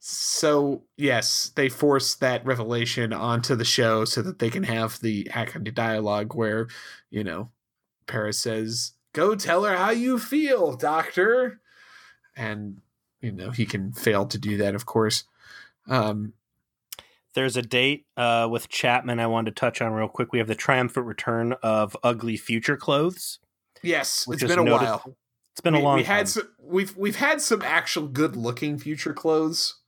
so yes, they force that revelation onto the show so that they can have the of dialogue where, you know, Paris says, "Go tell her how you feel, Doctor," and you know he can fail to do that, of course. Um, There's a date uh, with Chapman I wanted to touch on real quick. We have the triumphant return of Ugly Future Clothes. yes, it's been a while. It's been a we, long we time. some, we've we've had some actual good looking future clothes.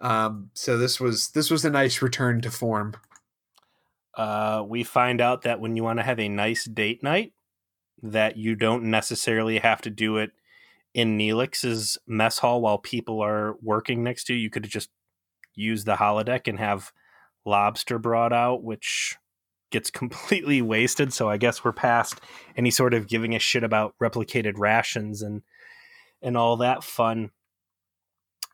Um, so this was this was a nice return to form. uh, we find out that when you want to have a nice date night, that you don't necessarily have to do it in Neelix's mess hall while people are working next to you. You could just use the holodeck and have lobster brought out, which gets [LAUGHS] completely wasted. So I guess we're past any sort of giving a shit about replicated rations and and all that fun.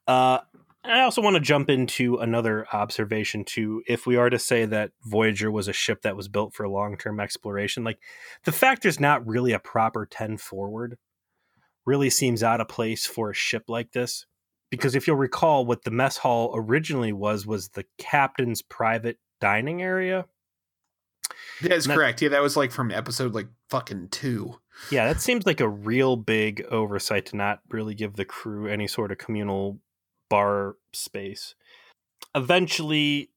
Uh, I also want to jump into another observation too. If we are to say that Voyager was a ship that was built for long term exploration, like the fact there's not really a proper 10 forward really seems out of place for a ship like this. Because if you'll recall, what the mess hall originally was, was the captain's private dining area. That's That- correct. Yeah, that was like from episode like fucking two. Yeah, that seems like a real big oversight to not really give the crew any sort of communal bar space. Eventually,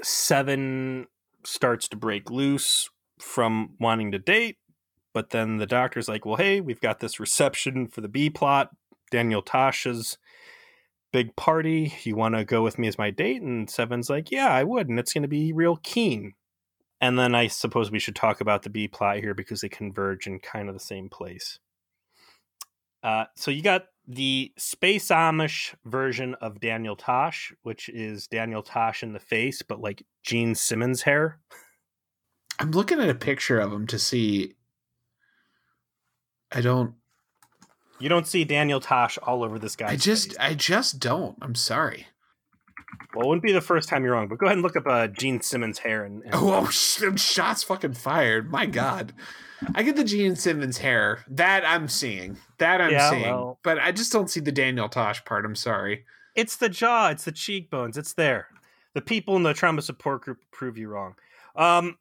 Seven starts to break loose from wanting to date, but then the doctor's like, well, hey, we've got this reception for the B plot, Daniel Tosh's big party. You want to go with me as my date? And Seven's like, yeah, I would, and it's going to be real keen. And then I suppose we should talk about the B plot here because they converge in kind of the same place. Uh, so you got the Space Amish version of Daniel Tosh, which is Daniel Tosh in the face, but like Gene Simmons hair. I'm looking at a picture of him to see. I don't. You don't see Daniel Tosh all over this guy. I just. I just don't. I'm sorry. well, it wouldn't be the first time you're wrong, but go ahead and look up uh, Gene Simmons hair and, and Oh, sh- [LAUGHS] shots fucking fired. My God. I get the Gene Simmons hair. That I'm seeing. That I'm Yeah, seeing. well- But I just don't see the Daniel Tosh part. I'm sorry. It's the jaw, it's the cheekbones, it's there. The people in the trauma support group prove you wrong. Um,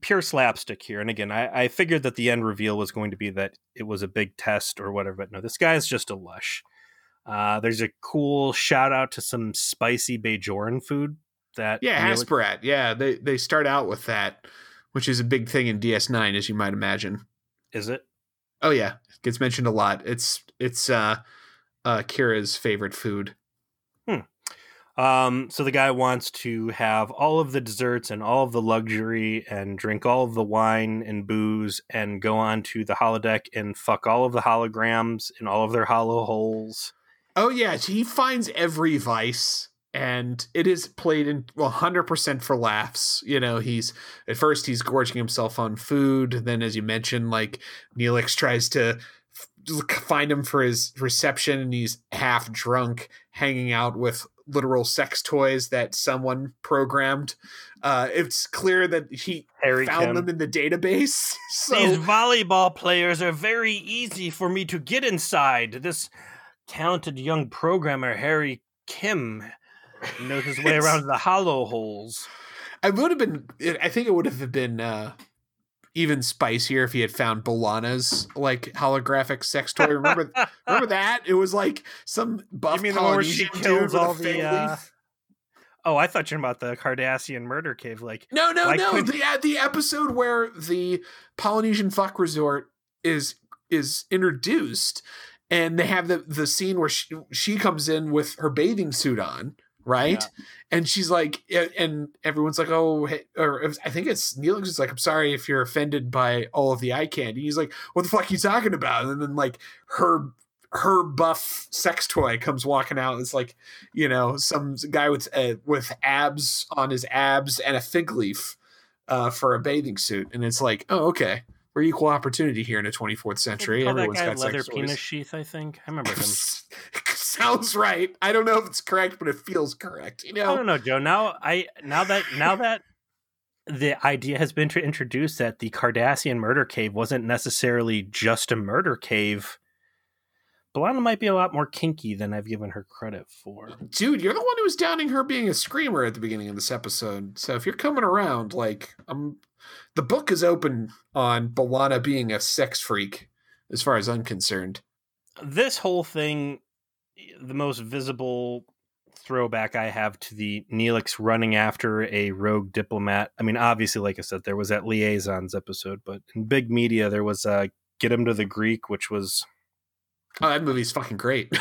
pure slapstick here. And again, I, I figured that the end reveal was going to be that it was a big test or whatever, but no, this guy is just a lush. Uh, there's a cool shout out to some spicy Bajoran food that yeah Hasperat. Yeah, they they start out with that, which is a big thing in DS9, as you might imagine. Is it? Oh yeah, it gets mentioned a lot. It's it's uh, uh Kira's favorite food. Hmm. Um, so the guy wants to have all of the desserts and all of the luxury and drink all of the wine and booze and go on to the holodeck and fuck all of the holograms in all of their hollow holes. Oh yeah, he finds every vice and it is played in 100% for laughs. You know, he's at first he's gorging himself on food, then as you mentioned like Neelix tries to find him for his reception and he's half drunk hanging out with literal sex toys that someone programmed. Uh, it's clear that he Harry found Kim. them in the database. [LAUGHS] So. These volleyball players are very easy for me to get inside. This talented young programmer, Harry Kim, knows his way around the hollow holes. I would have been. I think it would have been uh, even spicier if he had found B'Elanna's like holographic sex toy. Remember, remember [LAUGHS] that? It was like some buff you mean the kills all the. Uh... Oh, I thought you were about the Cardassian murder cave. Like, no, no, no. The uh, the episode where the Polynesian fuck resort is is introduced, and they have the the scene where she, she comes in with her bathing suit on right? Yeah. And she's like, and everyone's like, oh, hey, or I think it's Neelix is like, I'm sorry if you're offended by all of the eye candy. He's like, what the fuck are you talking about? And then like her her buff sex toy comes walking out. It's like, you know, some guy with uh, with abs on his abs and a fig leaf uh, for a bathing suit, and it's like, oh, okay we're equal opportunity here in the 24th century. Everyone's got leather penis sheath. I think I remember him. [LAUGHS] Sounds right. I don't know if it's correct, but it feels correct. You know, I don't know, Joe. Now I now that now that the idea has been introduced that the Cardassian murder cave wasn't necessarily just a murder cave B'Elanna might be a lot more kinky than I've given her credit for. Dude, you're the one who was downing her being a screamer at the beginning of this episode. So if you're coming around, like, I'm, the book is open on B'Elanna being a sex freak, as far as I'm concerned. This whole thing, the most visible throwback I have to the Neelix running after a rogue diplomat. I mean, obviously, like I said, there was that liaisons episode, but in big media, there was uh, Get Him to the Greek, which was Oh, that movie's fucking great.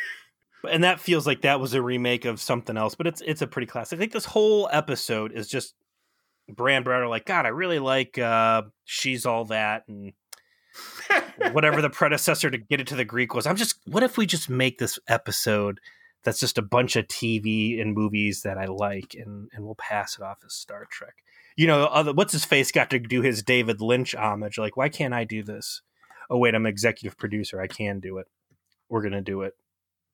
[LAUGHS] and that feels like that was a remake of something else, but it's it's a pretty classic. I think this whole episode is just Brand Browner like, God, I really like uh She's All That and whatever the [LAUGHS] predecessor to get it to the Greek was. I'm just what if we just make this episode that's just a bunch of TV and movies that I like and and we'll pass it off as Star Trek. You know, other, what's his face got to do his David Lynch homage? Like, why can't I do this? oh wait, I'm executive producer. I can do it. We're gonna do it.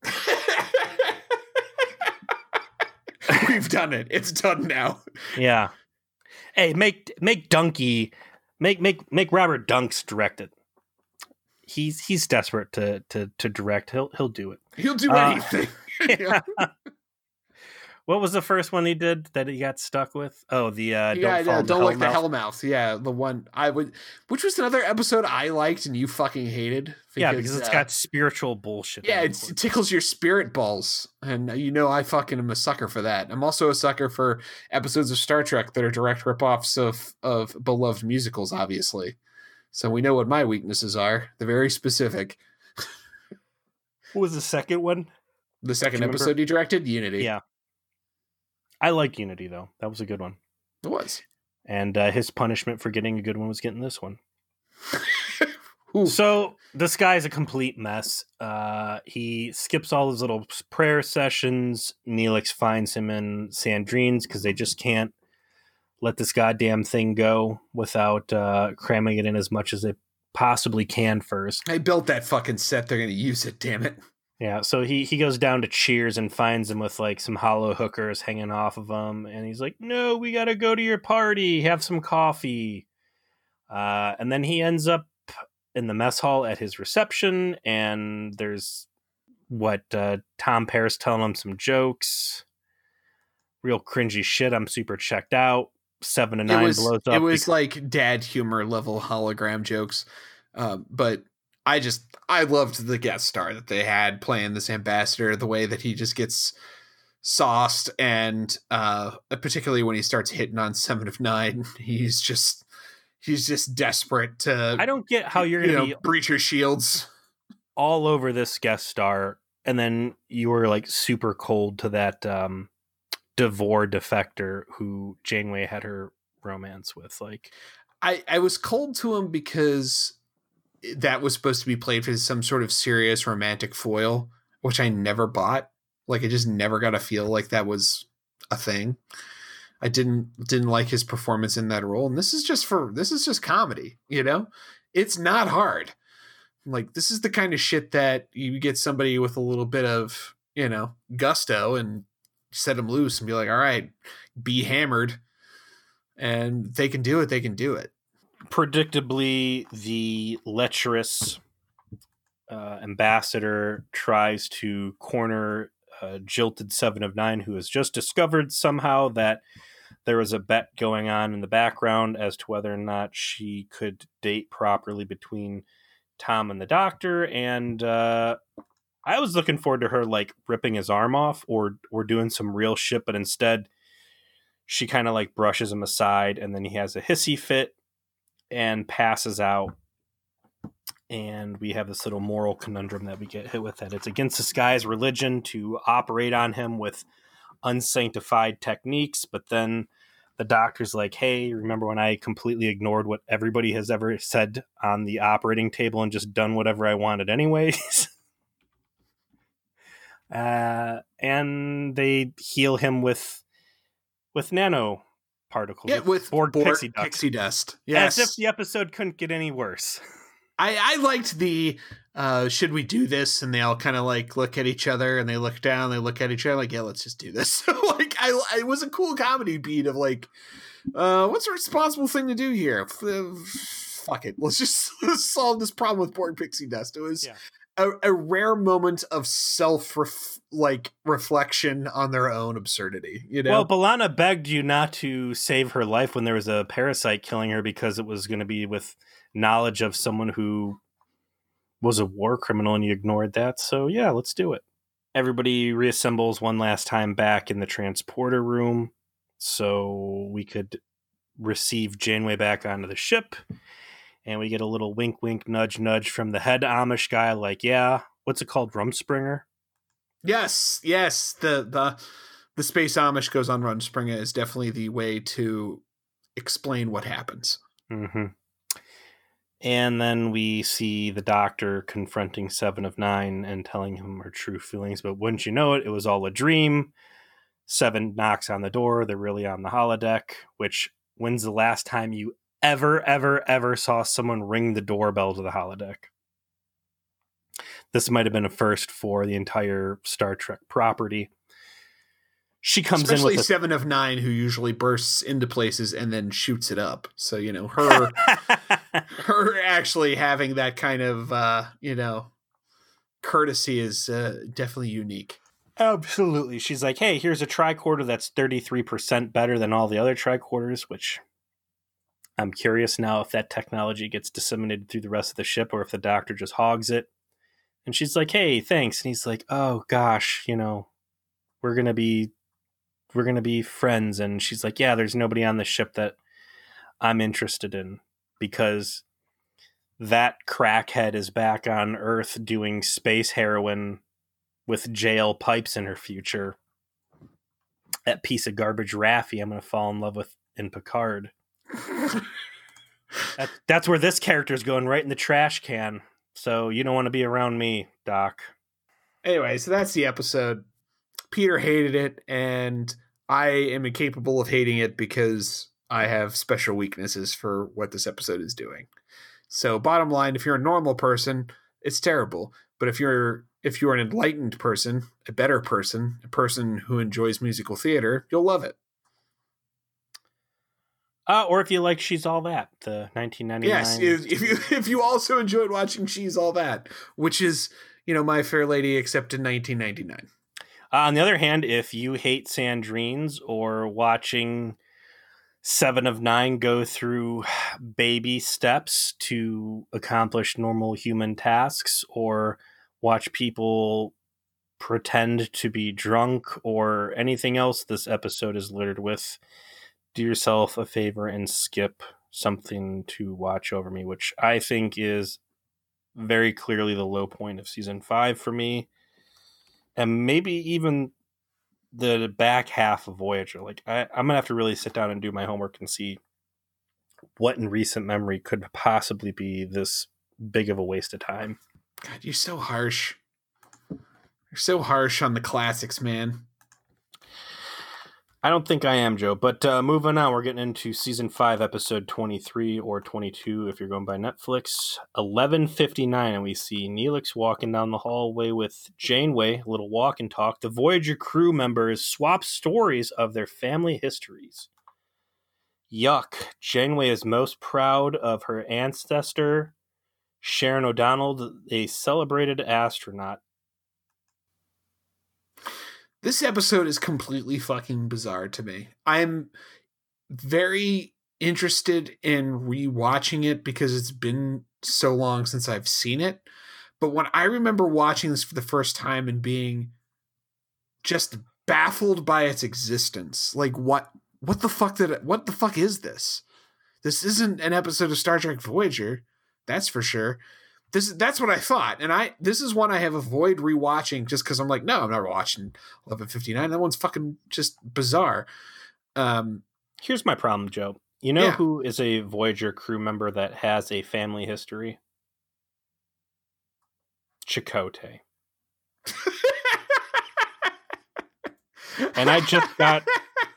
[LAUGHS] We've done it. It's done now. Yeah. Hey, make make Dunky, make make make Robert Dunks direct it. He's he's desperate to to to direct. He'll he'll do it. He'll do anything. Uh, [LAUGHS] yeah. [LAUGHS] What was the first one he did that he got stuck with? Oh, the uh, yeah, don't, yeah, don't like the Hellmouth. Yeah, the one I would, which was another episode I liked and you fucking hated. Because, yeah, because it's uh, got spiritual bullshit. Yeah, it tickles your spirit balls, and uh, you know I fucking am a sucker for that. I'm also a sucker for episodes of Star Trek that are direct ripoffs of of beloved musicals, obviously. So we know what my weaknesses are. They're very specific. what was the second one? The second episode remember? you directed, Unity. Yeah. I like Unity though. That was a good one. It was. And uh, his punishment for getting a good one was getting this one. [LAUGHS] so this guy's a complete mess. Uh, he skips all his little prayer sessions. Neelix finds him in Sandrine's because they just can't let this goddamn thing go without uh, cramming it in as much as they possibly can first. I built that fucking set. They're going to use it. Damn it. Yeah, so he he goes down to Cheers and finds him with like some hollow hookers hanging off of him, and he's like, "No, we got to go to your party, have some coffee." Uh, and then he ends up in the mess hall at his reception, and there's what uh, Tom Paris telling him some jokes, real cringy shit. I'm super checked out. Seven to nine it was, blows up. It was because- like dad humor level hologram jokes, uh, but I just I loved the guest star that they had playing this ambassador, the way that he just gets sauced and uh particularly when he starts hitting on seven of nine, [LAUGHS] he's just he's just desperate to I don't get how you're gonna you know, breach your shields all over this guest star and then you were like super cold to that um Devore defector who Janeway had her romance with. Like I, I was cold to him because that was supposed to be played for some sort of serious romantic foil, which I never bought. Like I just never got a feel like that was a thing. I didn't didn't like his performance in that role. And this is just for this is just comedy, you know? It's not hard. Like this is the kind of shit that you get somebody with a little bit of, you know, gusto and set them loose and be like, "All right, be hammered." And they can do it, they can do it predictably, the lecherous uh, ambassador tries to corner uh, jilted Seven of Nine, who has just discovered somehow that there was a bet going on in the background as to whether or not she could date properly between Tom and the doctor. And uh, I was looking forward to her like ripping his arm off or or doing some real shit, but instead she kind of like brushes him aside, and then he has a hissy fit and passes out. And we have this little moral conundrum that we get hit with that it's against this guy's religion to operate on him with unsanctified techniques, but then the doctor's like, hey, remember when I completely ignored what everybody has ever said on the operating table and just done whatever I wanted, anyways? [LAUGHS] uh, and they heal him with with nano particles. Yeah, with Borg, Borg pixie, dust. pixie dust. Yes. As if the episode couldn't get any worse. I, I liked the uh, should we do this? And they all kind of like look at each other and they look down, they look at each other like, yeah, let's just do this. [LAUGHS] So like I, it was a cool comedy beat of like, uh, what's a responsible thing to do here? Fuck it, let's just [LAUGHS] solve this problem with Borg pixie dust. It was yeah a, a rare moment of self like reflection on their own absurdity. You know. Well, B'Elanna begged you not to save her life when there was a parasite killing her because it was going to be with knowledge of someone who was a war criminal, and you ignored that. So yeah, let's do it. Everybody reassembles one last time back in the transporter room, so we could receive Janeway back onto the ship and we get a little wink, wink, nudge, nudge from the head Amish guy, like, yeah, what's it called, Rumspringa? Yes, yes. The the the space Amish goes on Rumspringa is definitely the way to explain what happens. Mm-hmm. And then we see the doctor confronting Seven of Nine and telling him her true feelings. But wouldn't you know it, it was all a dream. Seven knocks on the door. They're really on the holodeck, which when's the last time you ever, ever, ever saw someone ring the doorbell to the holodeck. This might have been a first for the entire Star Trek property. She comes Especially in with a, seven of nine, who usually bursts into places and then shoots it up. So you know her, [LAUGHS] her actually having that kind of uh, you know courtesy is uh, definitely unique. Absolutely, she's like, "Hey, here's a tricorder that's thirty three percent better than all the other tricorders," which I'm curious now if that technology gets disseminated through the rest of the ship or if the doctor just hogs it. And she's like, "Hey, thanks." And he's like, "Oh gosh, you know, we're going to be we're going to be friends." And she's like, "Yeah, there's nobody on the ship that I'm interested in because that crackhead is back on Earth doing space heroin with jail pipes in her future. That piece of garbage Raffi I'm going to fall in love with in Picard." That, that's where this character's going, right in the trash can. So you don't want to be around me, Doc. Anyway, so that's the episode. Peter hated it, and I am incapable of hating it because I have special weaknesses for what this episode is doing. So, bottom line, if you're a normal person, it's terrible. But if you're if you're an enlightened person, a better person, a person who enjoys musical theater, you'll love it. Uh, or if you like She's All That, the 1999. Yes, if, you [LAUGHS] if you also enjoyed watching She's All That, which is you know My Fair Lady except in 1999. Uh, on the other hand, if you hate Sandrines or watching seven of nine go through [SIGHS] baby steps to accomplish normal human tasks or watch people pretend to be drunk or anything else this episode is littered with, do yourself a favor and skip something to watch over me, which I think is very clearly the low point of season five for me. And maybe even the back half of Voyager. Like I, I'm gonna have to really sit down and do my homework and see what in recent memory could possibly be this big of a waste of time. God, you're so harsh. You're so harsh on the classics, man. I don't think I am, Joe. But uh, moving on, we're getting into season five, episode twenty-three or twenty-two, if you're going by Netflix. Eleven fifty-nine, and we see Neelix walking down the hallway with Janeway. A little walk and talk. The Voyager crew members swap stories of their family histories. Yuck! Janeway is most proud of her ancestor, Shannon O'Donnell, a celebrated astronaut. This episode is completely fucking bizarre to me. I'm very interested in rewatching it because it's been so long since I've seen it. But when I remember watching this for the first time and being just baffled by its existence, like what what the fuck did it, what the fuck is this? This isn't an episode of Star Trek Voyager, that's for sure this that's what I thought, and I this is one I have avoid rewatching just because I'm like, no, I'm not watching 11:59. That one's fucking just bizarre. Um, here's my problem, Joe. You know yeah. who is a Voyager crew member that has a family history? Chakotay. and I just got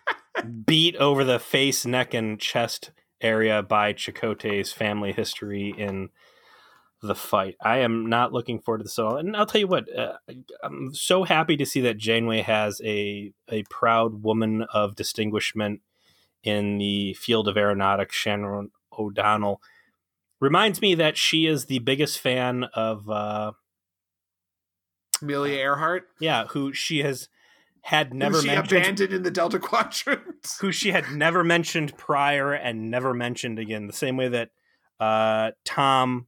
[LAUGHS] beat over the face, neck, and chest area by Chakotay's family history in the fight. I am not looking forward to this at all. And I'll tell you what, uh, I'm so happy to see that Janeway has a a proud woman of distinguishment in the field of aeronautics, Shannon O'Donnell. Reminds me that she is the biggest fan of uh, Amelia Earhart. Yeah, who she has had never she mentioned abandoned in the Delta Quadrant. who she had never mentioned prior and never mentioned again. The same way that uh, Tom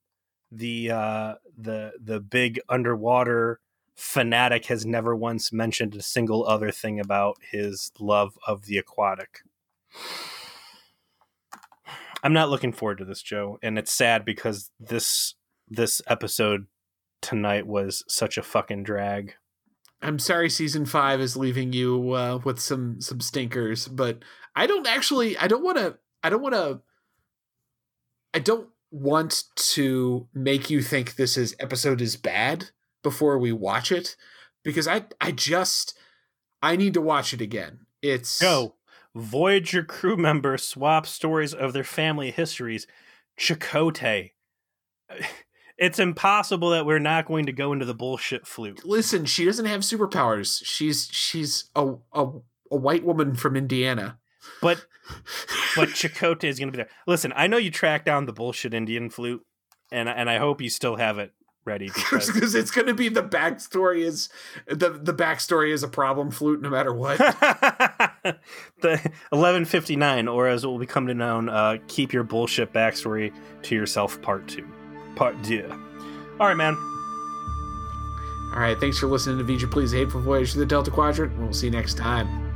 the uh, the the big underwater fanatic has never once mentioned a single other thing about his love of the aquatic. I'm not looking forward to this, Joe, and it's sad because this this episode tonight was such a fucking drag. I'm sorry season 5 is leaving you uh, with some some stinkers, but I don't actually I don't want to I don't want to I don't want to make you think this is episode is bad before we watch it because I I just I need to watch it again. It's no Voyager crew members swap stories of their family histories. Chakotay. [LAUGHS] It's impossible that we're not going to go into the bullshit flute. Listen, she doesn't have superpowers. She's she's a a, a white woman from Indiana. But but Chakotay is going to be there. Listen, I know you tracked down the bullshit Indian flute, and and I hope you still have it ready [LAUGHS] because it's going to be the backstory is the the backstory is a problem flute no matter what. [LAUGHS] the eleven fifty nine, or as it will become to known, uh, keep your bullshit backstory to yourself. Part two, part two. All right, man. All right, thanks for listening to Vija Please Hateful Voyage to the Delta Quadrant. We'll see you next time.